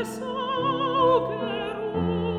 des auge